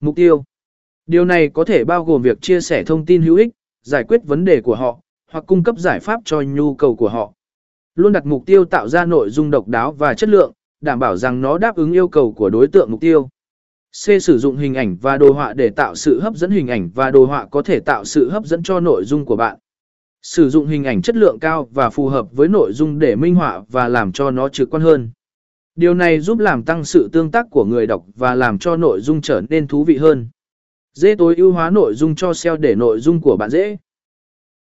Mục tiêu Điều này có thể bao gồm việc chia sẻ thông tin hữu ích, giải quyết vấn đề của họ, hoặc cung cấp giải pháp cho nhu cầu của họ. Luôn đặt mục tiêu tạo ra nội dung độc đáo và chất lượng, đảm bảo rằng nó đáp ứng yêu cầu của đối tượng mục tiêu. C. Sử dụng hình ảnh và đồ họa để tạo sự hấp dẫn hình ảnh và đồ họa có thể tạo sự hấp dẫn cho nội dung của bạn. Sử dụng hình ảnh chất lượng cao và phù hợp với nội dung để minh họa và làm cho nó trực quan hơn. Điều này giúp làm tăng sự tương tác của người đọc và làm cho nội dung trở nên thú vị hơn. Dễ tối ưu hóa nội dung cho SEO để nội dung của bạn dễ